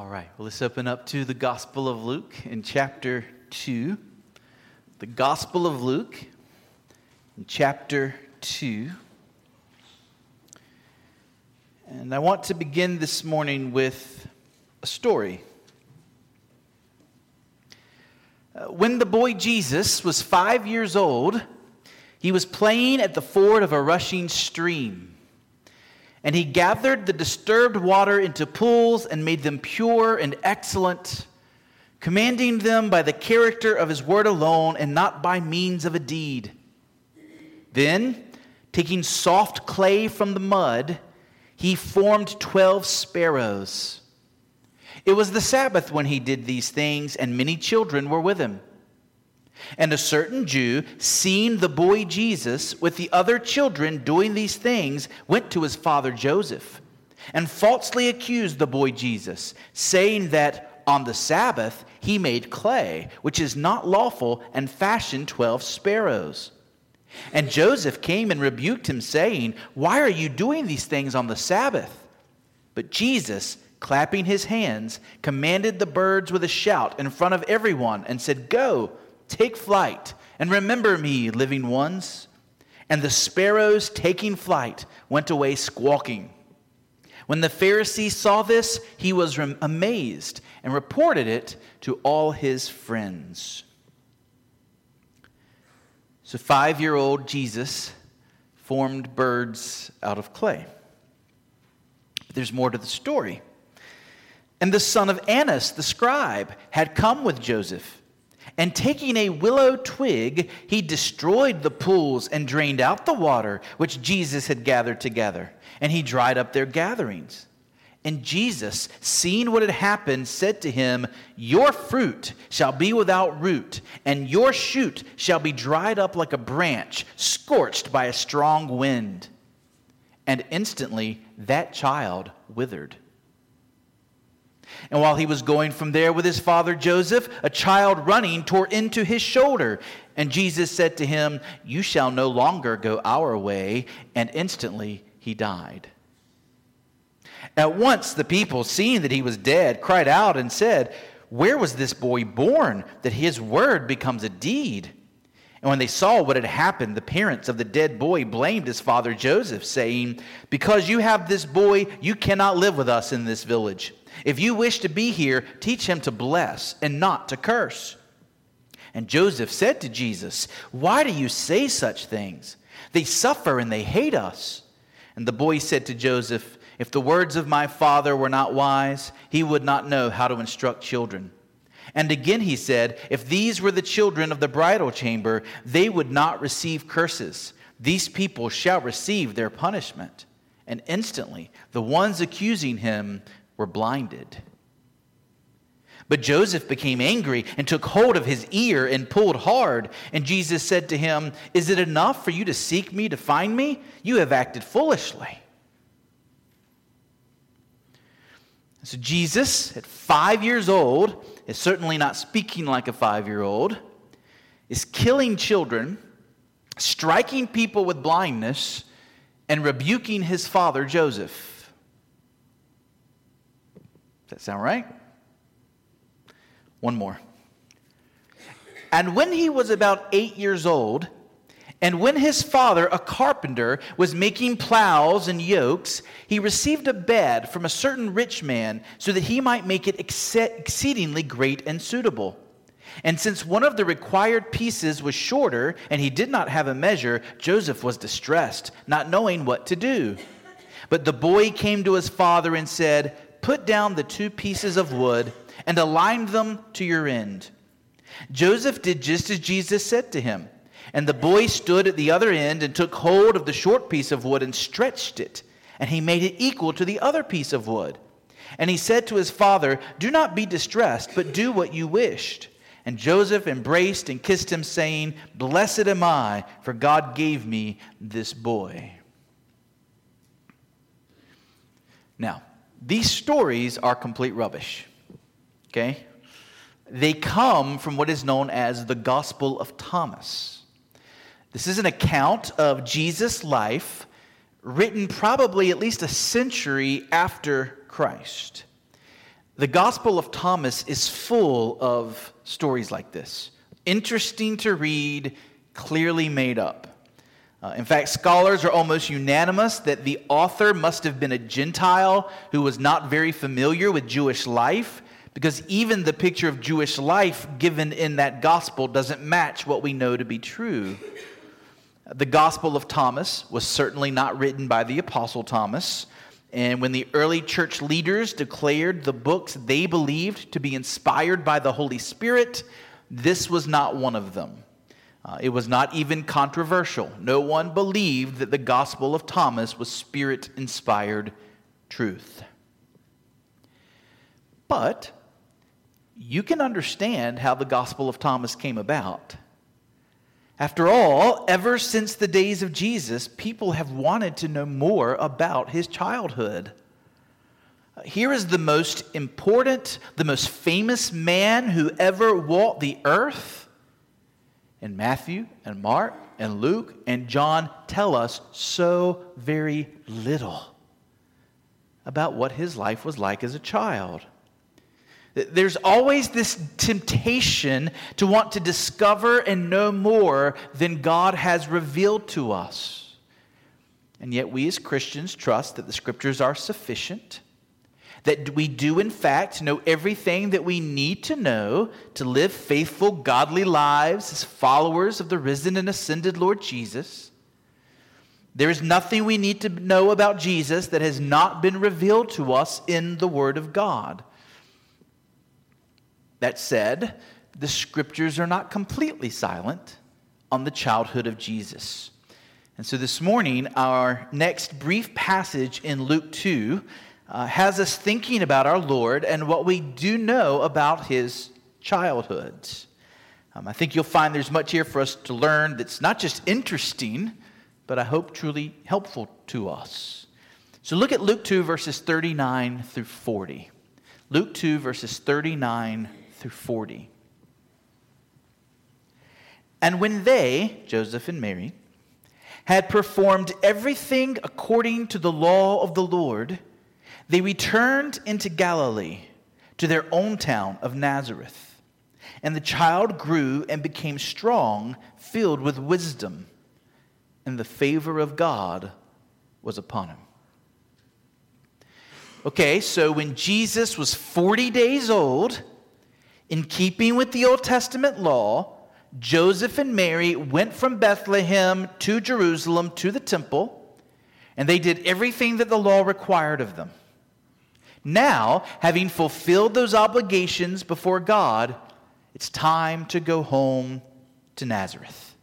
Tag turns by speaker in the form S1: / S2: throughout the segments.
S1: All right, well, let's open up to the Gospel of Luke in chapter 2. The Gospel of Luke in chapter 2. And I want to begin this morning with a story. Uh, when the boy Jesus was five years old, he was playing at the ford of a rushing stream. And he gathered the disturbed water into pools and made them pure and excellent, commanding them by the character of his word alone and not by means of a deed. Then, taking soft clay from the mud, he formed twelve sparrows. It was the Sabbath when he did these things, and many children were with him. And a certain Jew, seeing the boy Jesus with the other children doing these things, went to his father Joseph and falsely accused the boy Jesus, saying that on the Sabbath he made clay, which is not lawful, and fashioned twelve sparrows. And Joseph came and rebuked him, saying, Why are you doing these things on the Sabbath? But Jesus, clapping his hands, commanded the birds with a shout in front of everyone, and said, Go Take flight, and remember me, living ones. And the sparrows, taking flight, went away squawking. When the Pharisee saw this, he was amazed and reported it to all his friends. So, five year old Jesus formed birds out of clay. But there's more to the story. And the son of Annas, the scribe, had come with Joseph and taking a willow twig, he destroyed the pools and drained out the water which Jesus had gathered together. And he dried up their gatherings. And Jesus, seeing what had happened, said to him, Your fruit shall be without root, and your shoot shall be dried up like a branch, scorched by a strong wind. And instantly that child withered. And while he was going from there with his father Joseph, a child running tore into his shoulder. And Jesus said to him, You shall no longer go our way. And instantly he died. At once the people, seeing that he was dead, cried out and said, Where was this boy born that his word becomes a deed? And when they saw what had happened, the parents of the dead boy blamed his father Joseph, saying, Because you have this boy, you cannot live with us in this village. If you wish to be here, teach him to bless and not to curse. And Joseph said to Jesus, Why do you say such things? They suffer and they hate us. And the boy said to Joseph, If the words of my father were not wise, he would not know how to instruct children. And again he said, If these were the children of the bridal chamber, they would not receive curses. These people shall receive their punishment. And instantly the ones accusing him were blinded. But Joseph became angry and took hold of his ear and pulled hard. And Jesus said to him, Is it enough for you to seek me to find me? You have acted foolishly. So Jesus, at five years old, is certainly not speaking like a five year old, is killing children, striking people with blindness, and rebuking his father Joseph. That sound right? One more. And when he was about eight years old, and when his father, a carpenter, was making plows and yokes, he received a bed from a certain rich man so that he might make it exceedingly great and suitable. And since one of the required pieces was shorter and he did not have a measure, Joseph was distressed, not knowing what to do. But the boy came to his father and said, Put down the two pieces of wood and align them to your end. Joseph did just as Jesus said to him. And the boy stood at the other end and took hold of the short piece of wood and stretched it. And he made it equal to the other piece of wood. And he said to his father, Do not be distressed, but do what you wished. And Joseph embraced and kissed him, saying, Blessed am I, for God gave me this boy. Now, these stories are complete rubbish. Okay? They come from what is known as the Gospel of Thomas. This is an account of Jesus' life written probably at least a century after Christ. The Gospel of Thomas is full of stories like this. Interesting to read, clearly made up. Uh, in fact, scholars are almost unanimous that the author must have been a Gentile who was not very familiar with Jewish life, because even the picture of Jewish life given in that gospel doesn't match what we know to be true. The Gospel of Thomas was certainly not written by the Apostle Thomas. And when the early church leaders declared the books they believed to be inspired by the Holy Spirit, this was not one of them. Uh, it was not even controversial. No one believed that the Gospel of Thomas was spirit inspired truth. But you can understand how the Gospel of Thomas came about. After all, ever since the days of Jesus, people have wanted to know more about his childhood. Here is the most important, the most famous man who ever walked the earth. And Matthew and Mark and Luke and John tell us so very little about what his life was like as a child. There's always this temptation to want to discover and know more than God has revealed to us. And yet, we as Christians trust that the scriptures are sufficient, that we do, in fact, know everything that we need to know to live faithful, godly lives as followers of the risen and ascended Lord Jesus. There is nothing we need to know about Jesus that has not been revealed to us in the Word of God. That said, the scriptures are not completely silent on the childhood of Jesus. And so this morning, our next brief passage in Luke 2 uh, has us thinking about our Lord and what we do know about his childhood. Um, I think you'll find there's much here for us to learn that's not just interesting, but I hope truly helpful to us. So look at Luke 2, verses 39 through 40. Luke 2, verses 39 through 40. And when they, Joseph and Mary, had performed everything according to the law of the Lord, they returned into Galilee to their own town of Nazareth. And the child grew and became strong, filled with wisdom, and the favor of God was upon him. Okay, so when Jesus was 40 days old, in keeping with the Old Testament law, Joseph and Mary went from Bethlehem to Jerusalem to the temple, and they did everything that the law required of them. Now, having fulfilled those obligations before God, it's time to go home to Nazareth.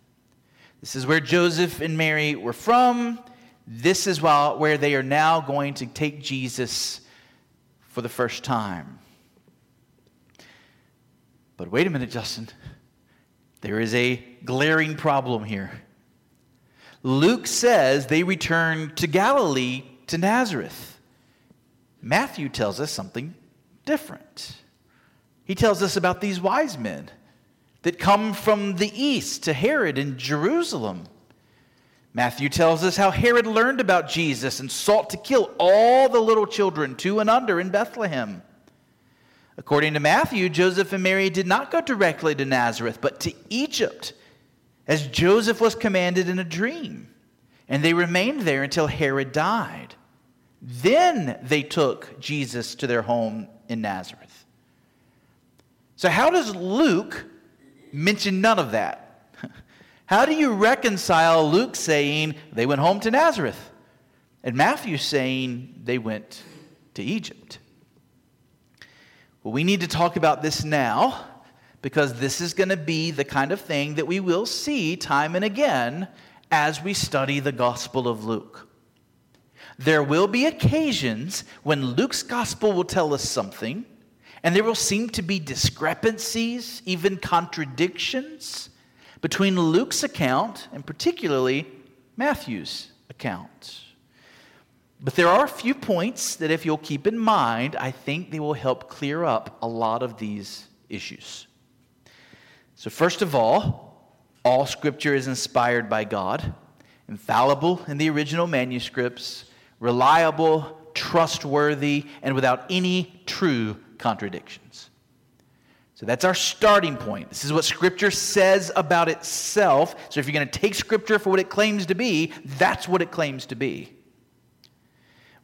S1: This is where Joseph and Mary were from. This is where they are now going to take Jesus for the first time. But wait a minute, Justin. There is a glaring problem here. Luke says they returned to Galilee to Nazareth. Matthew tells us something different. He tells us about these wise men that come from the east to Herod in Jerusalem. Matthew tells us how Herod learned about Jesus and sought to kill all the little children, two and under, in Bethlehem. According to Matthew, Joseph and Mary did not go directly to Nazareth, but to Egypt, as Joseph was commanded in a dream. And they remained there until Herod died. Then they took Jesus to their home in Nazareth. So, how does Luke mention none of that? How do you reconcile Luke saying they went home to Nazareth and Matthew saying they went to Egypt? Well, we need to talk about this now because this is going to be the kind of thing that we will see time and again as we study the Gospel of Luke. There will be occasions when Luke's Gospel will tell us something, and there will seem to be discrepancies, even contradictions between Luke's account and particularly Matthew's account. But there are a few points that, if you'll keep in mind, I think they will help clear up a lot of these issues. So, first of all, all scripture is inspired by God, infallible in the original manuscripts, reliable, trustworthy, and without any true contradictions. So that's our starting point. This is what Scripture says about itself. So if you're going to take Scripture for what it claims to be, that's what it claims to be.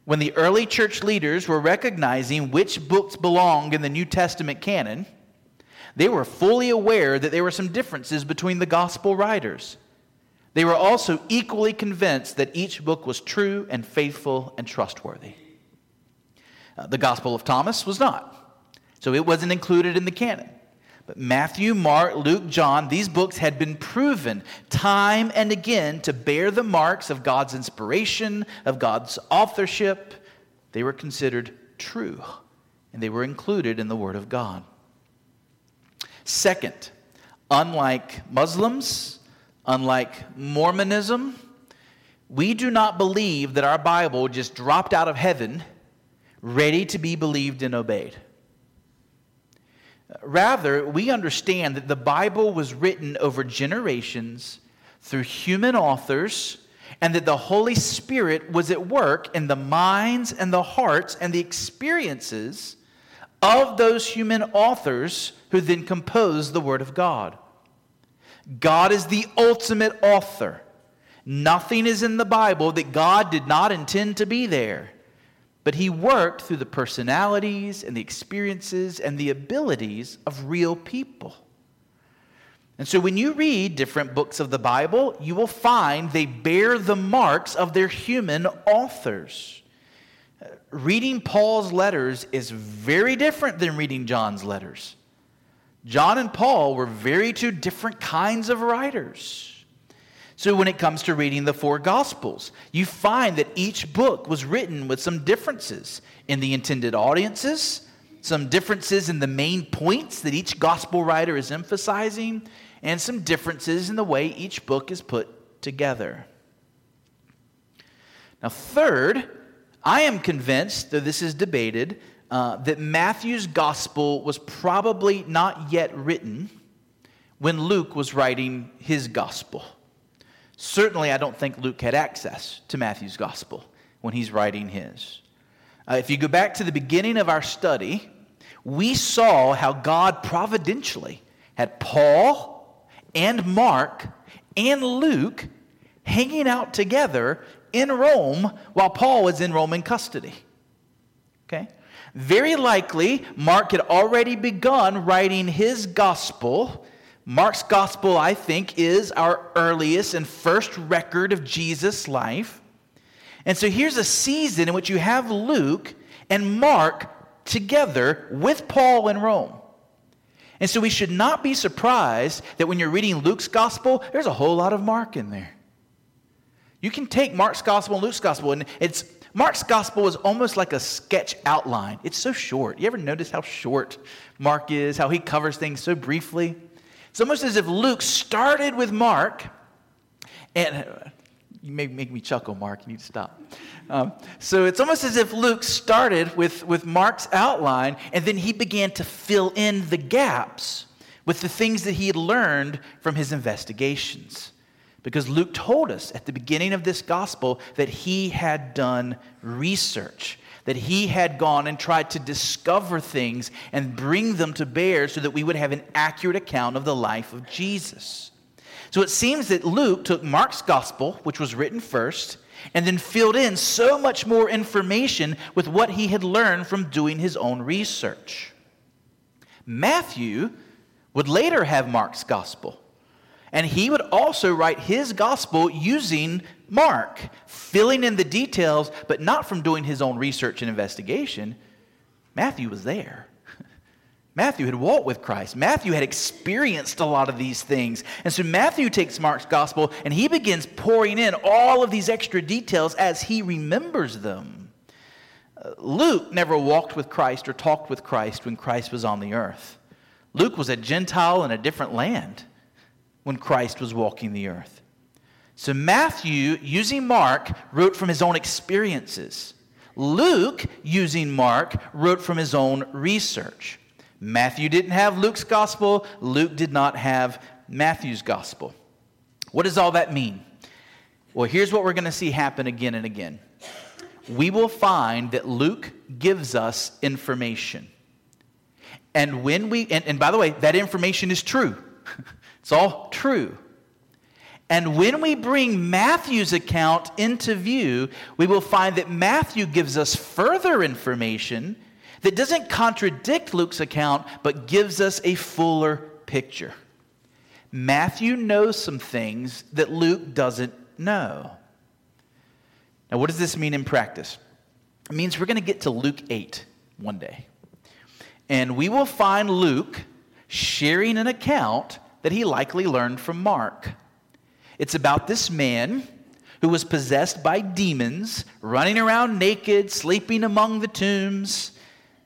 S1: When the early church leaders were recognizing which books belonged in the New Testament canon, they were fully aware that there were some differences between the gospel writers. They were also equally convinced that each book was true and faithful and trustworthy. Uh, the Gospel of Thomas was not. So it wasn't included in the canon. But Matthew, Mark, Luke, John, these books had been proven time and again to bear the marks of God's inspiration, of God's authorship. They were considered true, and they were included in the Word of God. Second, unlike Muslims, unlike Mormonism, we do not believe that our Bible just dropped out of heaven ready to be believed and obeyed. Rather, we understand that the Bible was written over generations through human authors, and that the Holy Spirit was at work in the minds and the hearts and the experiences of those human authors who then composed the Word of God. God is the ultimate author. Nothing is in the Bible that God did not intend to be there but he worked through the personalities and the experiences and the abilities of real people. And so when you read different books of the Bible, you will find they bear the marks of their human authors. Reading Paul's letters is very different than reading John's letters. John and Paul were very two different kinds of writers. So, when it comes to reading the four Gospels, you find that each book was written with some differences in the intended audiences, some differences in the main points that each Gospel writer is emphasizing, and some differences in the way each book is put together. Now, third, I am convinced, though this is debated, uh, that Matthew's Gospel was probably not yet written when Luke was writing his Gospel. Certainly, I don't think Luke had access to Matthew's gospel when he's writing his. Uh, if you go back to the beginning of our study, we saw how God providentially had Paul and Mark and Luke hanging out together in Rome while Paul was in Roman custody. Okay? Very likely, Mark had already begun writing his gospel Mark's gospel, I think, is our earliest and first record of Jesus' life. And so here's a season in which you have Luke and Mark together with Paul in Rome. And so we should not be surprised that when you're reading Luke's gospel, there's a whole lot of Mark in there. You can take Mark's gospel and Luke's gospel, and it's Mark's gospel is almost like a sketch outline. It's so short. You ever notice how short Mark is, how he covers things so briefly? It's almost as if Luke started with Mark, and uh, you may make me chuckle, Mark. You need to stop. Um, so it's almost as if Luke started with, with Mark's outline, and then he began to fill in the gaps with the things that he had learned from his investigations. Because Luke told us at the beginning of this gospel that he had done research that he had gone and tried to discover things and bring them to bear so that we would have an accurate account of the life of Jesus. So it seems that Luke took Mark's gospel, which was written first, and then filled in so much more information with what he had learned from doing his own research. Matthew would later have Mark's gospel. And he would also write his gospel using Mark, filling in the details, but not from doing his own research and investigation. Matthew was there. Matthew had walked with Christ. Matthew had experienced a lot of these things. And so Matthew takes Mark's gospel and he begins pouring in all of these extra details as he remembers them. Uh, Luke never walked with Christ or talked with Christ when Christ was on the earth. Luke was a Gentile in a different land when Christ was walking the earth. So Matthew, using Mark, wrote from his own experiences. Luke, using Mark, wrote from his own research. Matthew didn't have Luke's gospel, Luke did not have Matthew's gospel. What does all that mean? Well, here's what we're going to see happen again and again. We will find that Luke gives us information. And when we, and, and by the way, that information is true. it's all true. And when we bring Matthew's account into view, we will find that Matthew gives us further information that doesn't contradict Luke's account, but gives us a fuller picture. Matthew knows some things that Luke doesn't know. Now, what does this mean in practice? It means we're going to get to Luke 8 one day. And we will find Luke sharing an account that he likely learned from Mark. It's about this man who was possessed by demons, running around naked, sleeping among the tombs.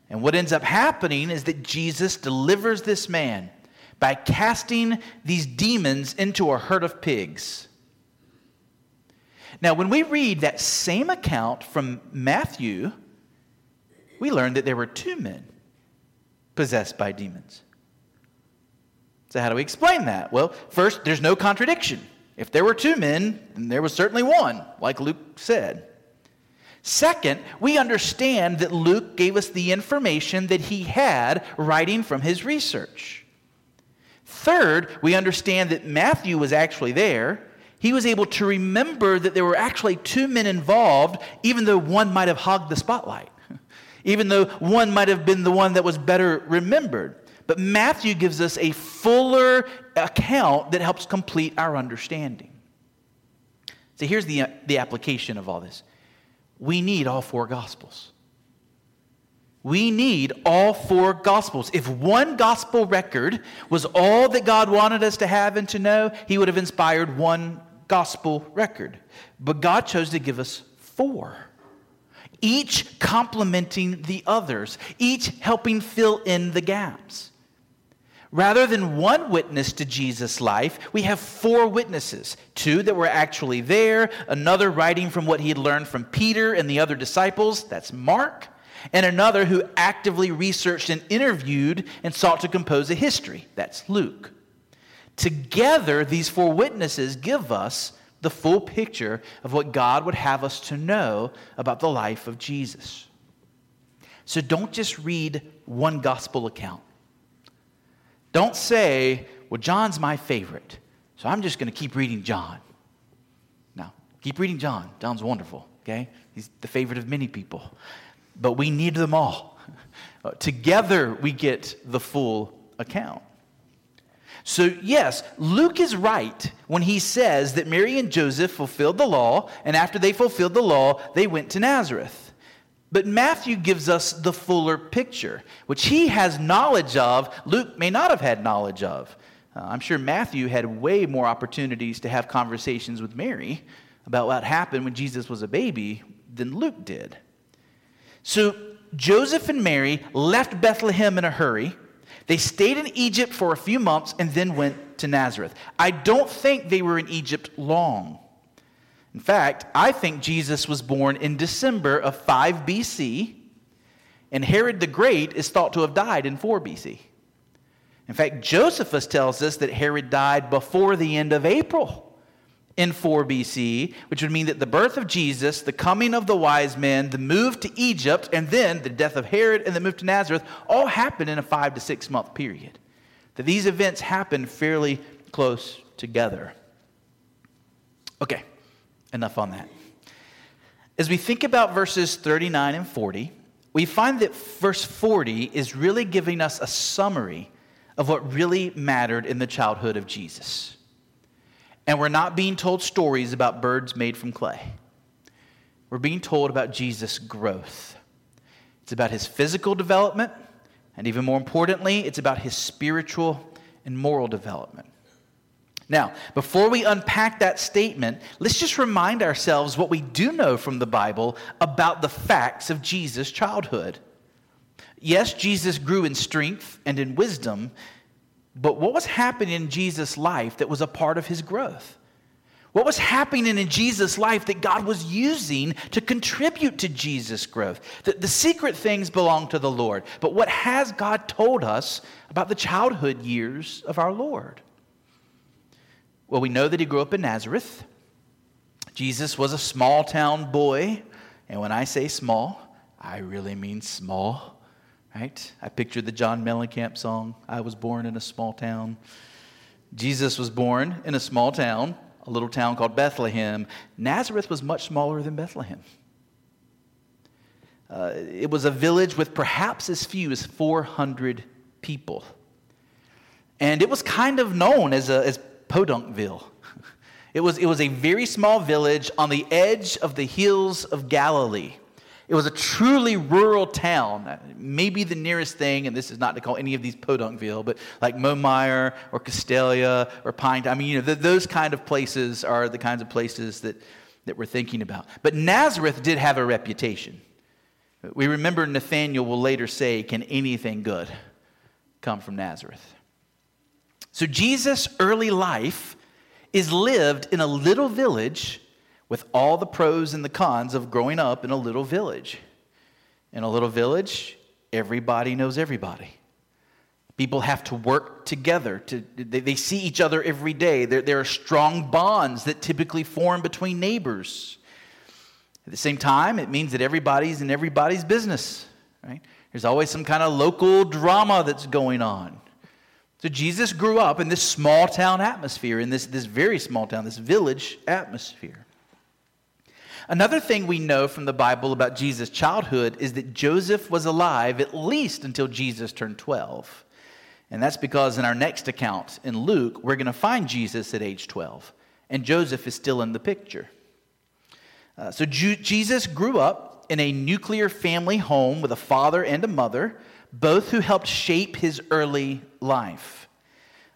S1: And what ends up happening is that Jesus delivers this man by casting these demons into a herd of pigs. Now, when we read that same account from Matthew, we learn that there were two men possessed by demons. So, how do we explain that? Well, first, there's no contradiction. If there were two men, then there was certainly one, like Luke said. Second, we understand that Luke gave us the information that he had writing from his research. Third, we understand that Matthew was actually there. He was able to remember that there were actually two men involved, even though one might have hogged the spotlight, even though one might have been the one that was better remembered. But Matthew gives us a fuller account that helps complete our understanding. So here's the, the application of all this we need all four gospels. We need all four gospels. If one gospel record was all that God wanted us to have and to know, He would have inspired one gospel record. But God chose to give us four, each complementing the others, each helping fill in the gaps. Rather than one witness to Jesus' life, we have four witnesses two that were actually there, another writing from what he had learned from Peter and the other disciples, that's Mark, and another who actively researched and interviewed and sought to compose a history, that's Luke. Together, these four witnesses give us the full picture of what God would have us to know about the life of Jesus. So don't just read one gospel account. Don't say, well, John's my favorite, so I'm just going to keep reading John. No, keep reading John. John's wonderful, okay? He's the favorite of many people. But we need them all. Uh, together, we get the full account. So, yes, Luke is right when he says that Mary and Joseph fulfilled the law, and after they fulfilled the law, they went to Nazareth. But Matthew gives us the fuller picture, which he has knowledge of, Luke may not have had knowledge of. Uh, I'm sure Matthew had way more opportunities to have conversations with Mary about what happened when Jesus was a baby than Luke did. So Joseph and Mary left Bethlehem in a hurry. They stayed in Egypt for a few months and then went to Nazareth. I don't think they were in Egypt long. In fact, I think Jesus was born in December of 5 BC, and Herod the Great is thought to have died in 4 BC. In fact, Josephus tells us that Herod died before the end of April in 4 BC, which would mean that the birth of Jesus, the coming of the wise men, the move to Egypt, and then the death of Herod and the move to Nazareth all happened in a five to six month period. That these events happened fairly close together. Okay, Enough on that. As we think about verses 39 and 40, we find that verse 40 is really giving us a summary of what really mattered in the childhood of Jesus. And we're not being told stories about birds made from clay. We're being told about Jesus' growth. It's about his physical development, and even more importantly, it's about his spiritual and moral development. Now, before we unpack that statement, let's just remind ourselves what we do know from the Bible about the facts of Jesus' childhood. Yes, Jesus grew in strength and in wisdom, but what was happening in Jesus' life that was a part of his growth? What was happening in Jesus' life that God was using to contribute to Jesus' growth? The, the secret things belong to the Lord, but what has God told us about the childhood years of our Lord? Well, we know that he grew up in Nazareth. Jesus was a small town boy. And when I say small, I really mean small. right? I picture the John Mellencamp song, I was born in a small town. Jesus was born in a small town, a little town called Bethlehem. Nazareth was much smaller than Bethlehem. Uh, it was a village with perhaps as few as 400 people. And it was kind of known as, a, as Podunkville. It was, it was a very small village on the edge of the hills of Galilee. It was a truly rural town, maybe the nearest thing, and this is not to call any of these Podunkville, but like Momeyer or Castalia or Pine. I mean, you know, th- those kind of places are the kinds of places that, that we're thinking about. But Nazareth did have a reputation. We remember Nathaniel will later say, Can anything good come from Nazareth? So Jesus' early life is lived in a little village with all the pros and the cons of growing up in a little village. In a little village, everybody knows everybody. People have to work together. To, they, they see each other every day. There, there are strong bonds that typically form between neighbors. At the same time, it means that everybody's in everybody's business, right? There's always some kind of local drama that's going on. So Jesus grew up in this small town atmosphere, in this, this very small town, this village atmosphere. Another thing we know from the Bible about Jesus' childhood is that Joseph was alive at least until Jesus turned 12. And that's because in our next account in Luke, we're going to find Jesus at age 12, and Joseph is still in the picture. Uh, so Ju- Jesus grew up in a nuclear family home with a father and a mother, both who helped shape his early life.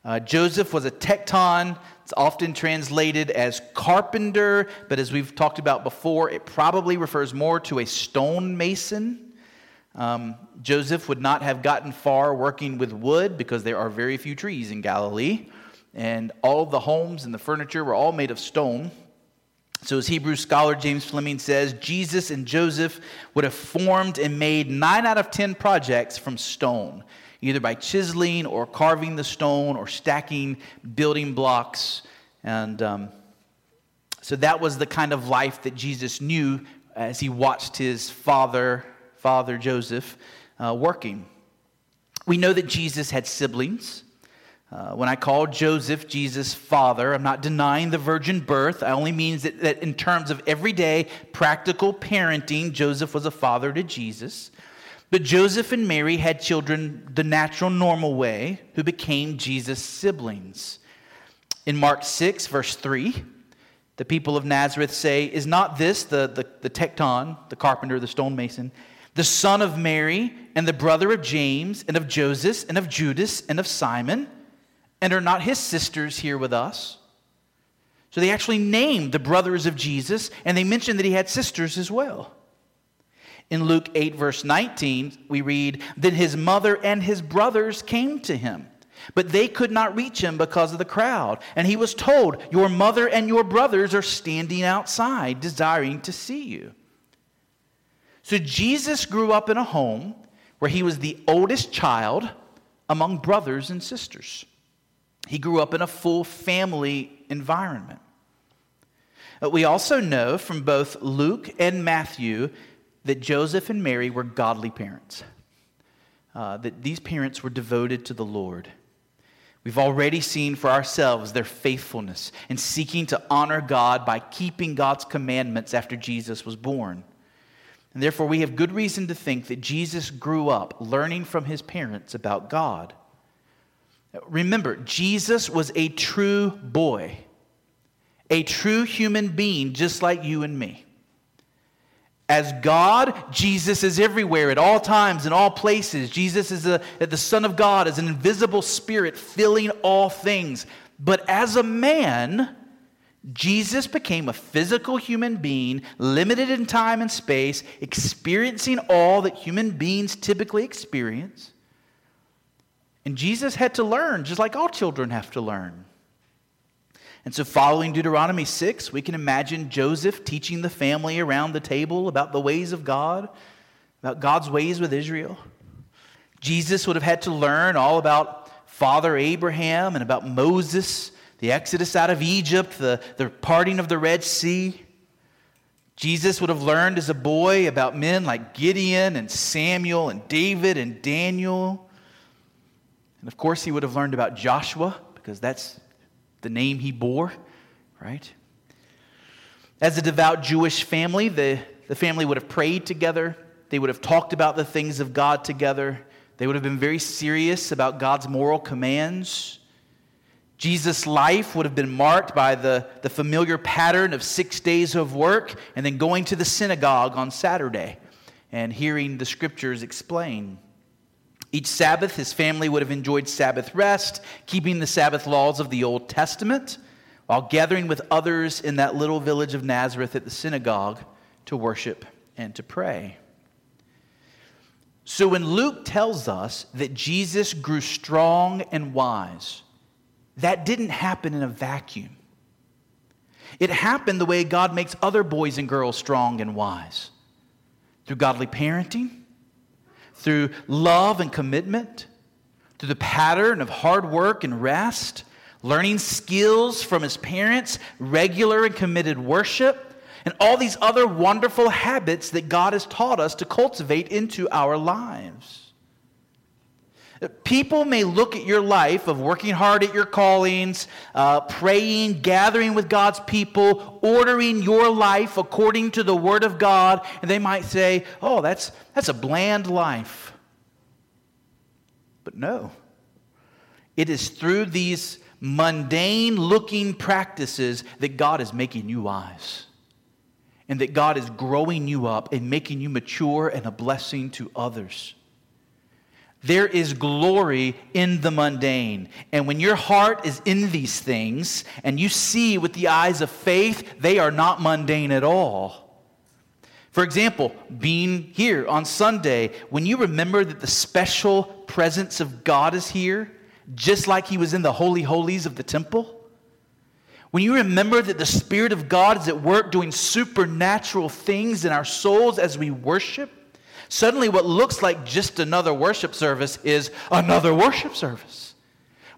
S1: Uh, Joseph was a tekton. it's often translated as carpenter, but as we've talked about before, it probably refers more to a stonemason. Um, Joseph would not have gotten far working with wood because there are very few trees in Galilee, and all the homes and the furniture were all made of stone. So, as Hebrew scholar James Fleming says, Jesus and Joseph would have formed and made nine out of ten projects from stone either by chiseling or carving the stone or stacking building blocks. And um, so that was the kind of life that Jesus knew as he watched his father, father Joseph, uh, working. We know that Jesus had siblings. Uh, when I call Joseph Jesus' father, I'm not denying the virgin birth. I only means that, that in terms of everyday practical parenting, Joseph was a father to Jesus. But Joseph and Mary had children the natural, normal way who became Jesus' siblings. In Mark 6, verse 3, the people of Nazareth say, Is not this the, the, the tekton, the carpenter, the stonemason, the son of Mary and the brother of James and of Joseph and of Judas and of Simon? And are not his sisters here with us? So they actually named the brothers of Jesus and they mentioned that he had sisters as well. In Luke 8, verse 19, we read, Then his mother and his brothers came to him, but they could not reach him because of the crowd. And he was told, Your mother and your brothers are standing outside, desiring to see you. So Jesus grew up in a home where he was the oldest child among brothers and sisters. He grew up in a full family environment. But we also know from both Luke and Matthew that Joseph and Mary were godly parents, uh, that these parents were devoted to the Lord. We've already seen for ourselves their faithfulness in seeking to honor God by keeping God's commandments after Jesus was born. And therefore, we have good reason to think that Jesus grew up learning from his parents about God. Remember, Jesus was a true boy, a true human being just like you and me. As God, Jesus is everywhere at all times, in all places. Jesus is the, the Son of God, as an invisible spirit filling all things. But as a man, Jesus became a physical human being, limited in time and space, experiencing all that human beings typically experience. And Jesus had to learn, just like all children have to learn. And so, following Deuteronomy 6, we can imagine Joseph teaching the family around the table about the ways of God, about God's ways with Israel. Jesus would have had to learn all about Father Abraham and about Moses, the exodus out of Egypt, the, the parting of the Red Sea. Jesus would have learned as a boy about men like Gideon and Samuel and David and Daniel. And of course, he would have learned about Joshua because that's the name he bore, right? As a devout Jewish family, the, the family would have prayed together. They would have talked about the things of God together. They would have been very serious about God's moral commands. Jesus' life would have been marked by the, the familiar pattern of six days of work and then going to the synagogue on Saturday and hearing the scriptures explained. Each Sabbath, his family would have enjoyed Sabbath rest, keeping the Sabbath laws of the Old Testament, while gathering with others in that little village of Nazareth at the synagogue to worship and to pray. So when Luke tells us that Jesus grew strong and wise, that didn't happen in a vacuum. It happened the way God makes other boys and girls strong and wise through godly parenting, through love and commitment, through the pattern of hard work and rest, learning skills from his parents, regular and committed worship, and all these other wonderful habits that God has taught us to cultivate into our lives. People may look at your life of working hard at your callings, uh, praying, gathering with God's people, ordering your life according to the Word of God, and they might say, oh, that's, that's a bland life. But no, it is through these mundane looking practices that God is making you wise. And that God is growing you up and making you mature and a blessing to others. There is glory in the mundane. And when your heart is in these things and you see with the eyes of faith, they are not mundane at all. For example, being here on Sunday, when you remember that the special presence of God is here, just like he was in the holy holies of the temple, when you remember that the Spirit of God is at work doing supernatural things in our souls as we worship, Suddenly, what looks like just another worship service is another worship service.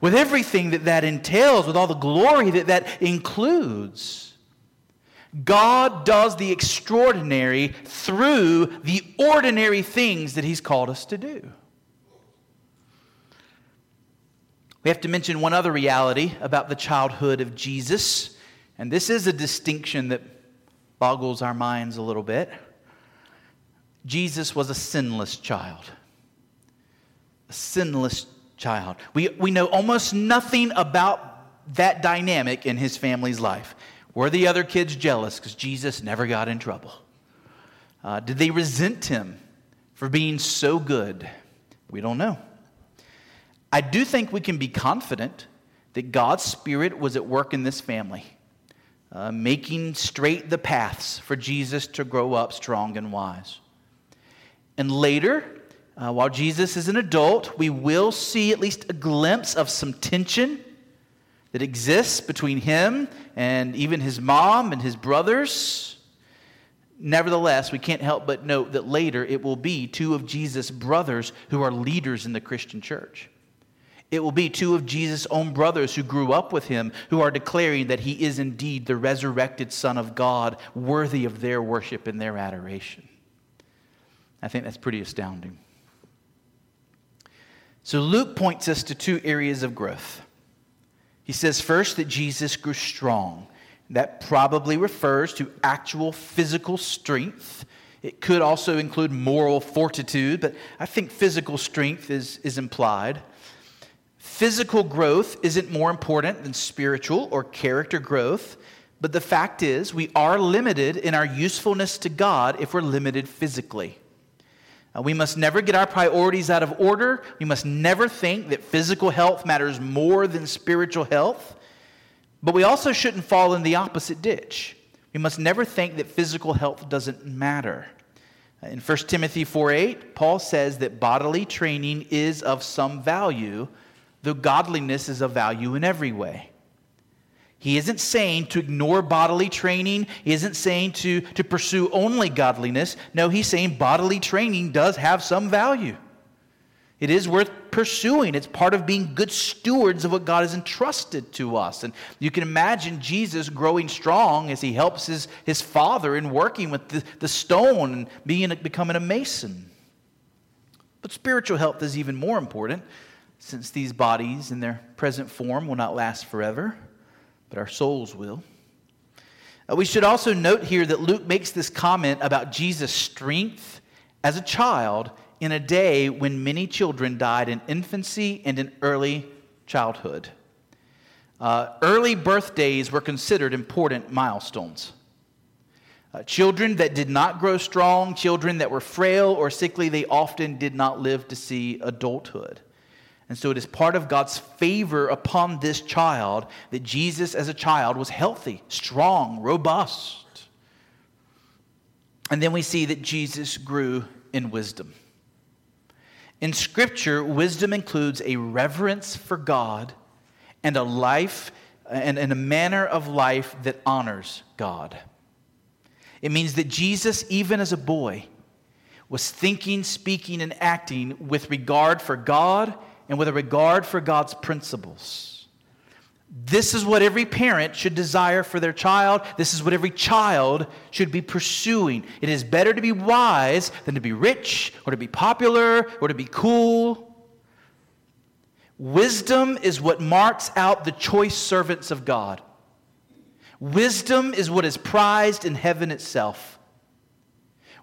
S1: With everything that that entails, with all the glory that that includes. God does the extraordinary through the ordinary things that He's called us to do. We have to mention one other reality about the childhood of Jesus, and this is a distinction that boggles our minds a little bit. Jesus was a sinless child. A sinless child. We, we know almost nothing about that dynamic in his family's life. Were the other kids jealous because Jesus never got in trouble? Uh, did they resent him for being so good? We don't know. I do think we can be confident that God's Spirit was at work in this family, uh, making straight the paths for Jesus to grow up strong and wise. And later, uh, while Jesus is an adult, we will see at least a glimpse of some tension that exists between him and even his mom and his brothers. Nevertheless, we can't help but note that later it will be two of Jesus' brothers who are leaders in the Christian church. It will be two of Jesus' own brothers who grew up with him who are declaring that he is indeed the resurrected Son of God, worthy of their worship and their adoration. I think that's pretty astounding. So Luke points us to two areas of growth. He says first that Jesus grew strong. That probably refers to actual physical strength. It could also include moral fortitude, but I think physical strength is, is implied. Physical growth isn't more important than spiritual or character growth, but the fact is, we are limited in our usefulness to God if we're limited physically. Uh, we must never get our priorities out of order. We must never think that physical health matters more than spiritual health. But we also shouldn't fall in the opposite ditch. We must never think that physical health doesn't matter. Uh, in 1 Timothy 4:8, Paul says that bodily training is of some value, though godliness is of value in every way. He isn't saying to ignore bodily training. He isn't saying to, to pursue only godliness. No, he's saying bodily training does have some value. It is worth pursuing. It's part of being good stewards of what God has entrusted to us. And you can imagine Jesus growing strong as he helps his, his father in working with the, the stone and being, becoming a mason. But spiritual health is even more important since these bodies in their present form will not last forever, but our souls will. Uh, we should also note here that Luke makes this comment about Jesus' strength as a child in a day when many children died in infancy and in early childhood. Uh, early birthdays were considered important milestones. Uh, children that did not grow strong, children that were frail or sickly, they often did not live to see adulthood. And so it is part of God's favor upon this child that Jesus, as a child, was healthy, strong, robust. And then we see that Jesus grew in wisdom. In Scripture, wisdom includes a reverence for God and a life and, and a manner of life that honors God. It means that Jesus, even as a boy, was thinking, speaking, and acting with regard for God and with a regard for God's principles. This is what every parent should desire for their child. This is what every child should be pursuing. It is better to be wise than to be rich or to be popular or to be cool. Wisdom is what marks out the choice servants of God. Wisdom is what is prized in heaven itself.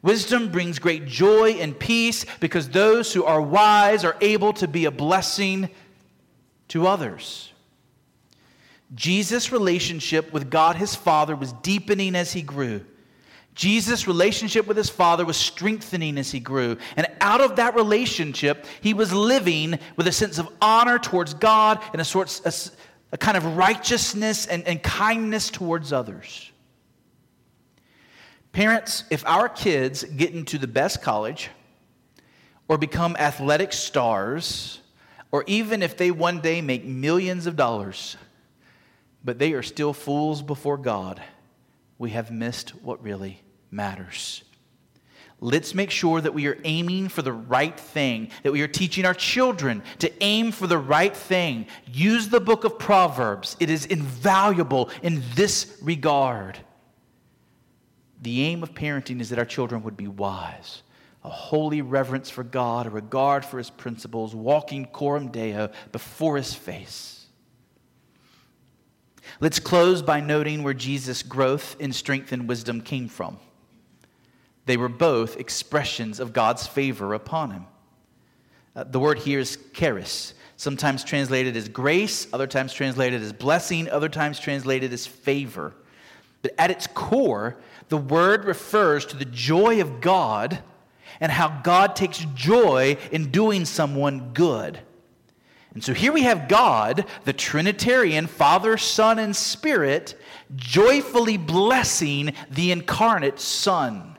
S1: Wisdom brings great joy and peace because those who are wise are able to be a blessing to others. Jesus' relationship with God his Father was deepening as he grew. Jesus' relationship with his Father was strengthening as he grew. And out of that relationship, he was living with a sense of honor towards God and a, sort, a, a kind of righteousness and, and kindness towards others. Parents, if our kids get into the best college or become athletic stars, or even if they one day make millions of dollars, but they are still fools before God, we have missed what really matters. Let's make sure that we are aiming for the right thing, that we are teaching our children to aim for the right thing. Use the book of Proverbs, it is invaluable in this regard. The aim of parenting is that our children would be wise, a holy reverence for God, a regard for his principles, walking coram deo before his face. Let's close by noting where Jesus' growth in strength and wisdom came from. They were both expressions of God's favor upon him. Uh, the word here is charis, sometimes translated as grace, other times translated as blessing, other times translated as favor. But at its core, the word refers to the joy of God and how God takes joy in doing someone good. And so here we have God, the Trinitarian, Father, Son, and Spirit, joyfully blessing the incarnate Son.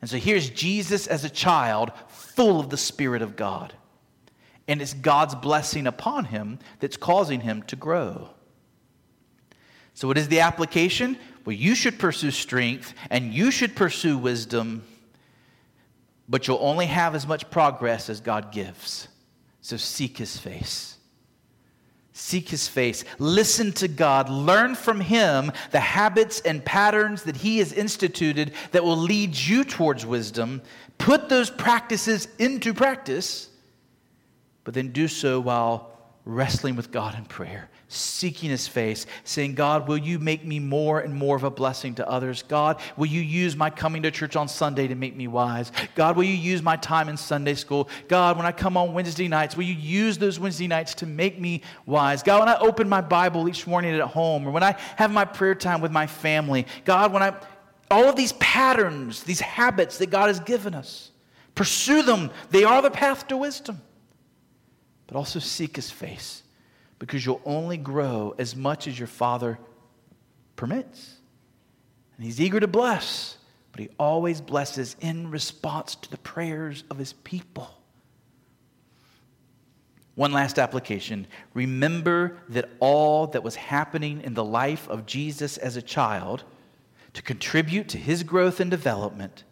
S1: And so here's Jesus as a child, full of the Spirit of God. And it's God's blessing upon him that's causing him to grow. So, what is the application? Well, you should pursue strength and you should pursue wisdom, but you'll only have as much progress as God gives. So seek his face. Seek his face. Listen to God. Learn from him the habits and patterns that he has instituted that will lead you towards wisdom. Put those practices into practice, but then do so while wrestling with God in prayer seeking his face, saying, God, will you make me more and more of a blessing to others? God, will you use my coming to church on Sunday to make me wise? God, will you use my time in Sunday school? God, when I come on Wednesday nights, will you use those Wednesday nights to make me wise? God, when I open my Bible each morning at home, or when I have my prayer time with my family, God, when I, all of these patterns, these habits that God has given us, pursue them. They are the path to wisdom. But also seek his face because you'll only grow as much as your Father permits. And He's eager to bless, but He always blesses in response to the prayers of His people. One last application. Remember that all that was happening in the life of Jesus as a child to contribute to his growth and development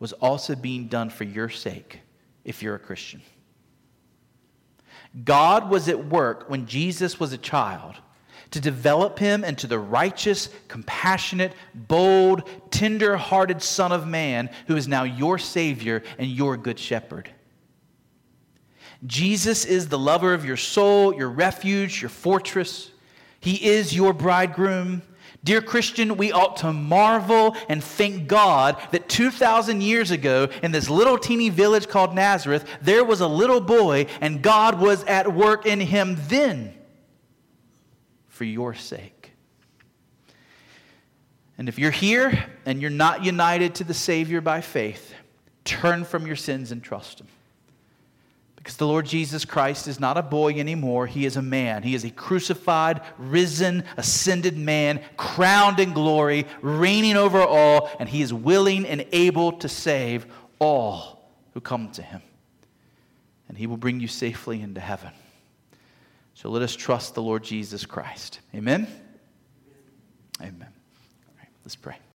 S1: was also being done for your sake if you're a Christian. God was at work when Jesus was a child to develop him into the righteous, compassionate, bold, tender hearted Son of Man who is now your Savior and your Good Shepherd. Jesus is the lover of your soul, your refuge, your fortress. He is your bridegroom. Dear Christian, we ought to marvel and thank God that 2,000 years ago, in this little teeny village called Nazareth, there was a little boy, and God was at work in him then for your sake. And if you're here and you're not united to the Savior by faith, turn from your sins and trust Him. Because the Lord Jesus Christ is not a boy anymore. He is a man. He is a crucified, risen, ascended man, crowned in glory, reigning over all, and He is willing and able to save all who come to Him. And He will bring you safely into heaven. So let us trust the Lord Jesus Christ. Amen? Amen. All right, let's pray.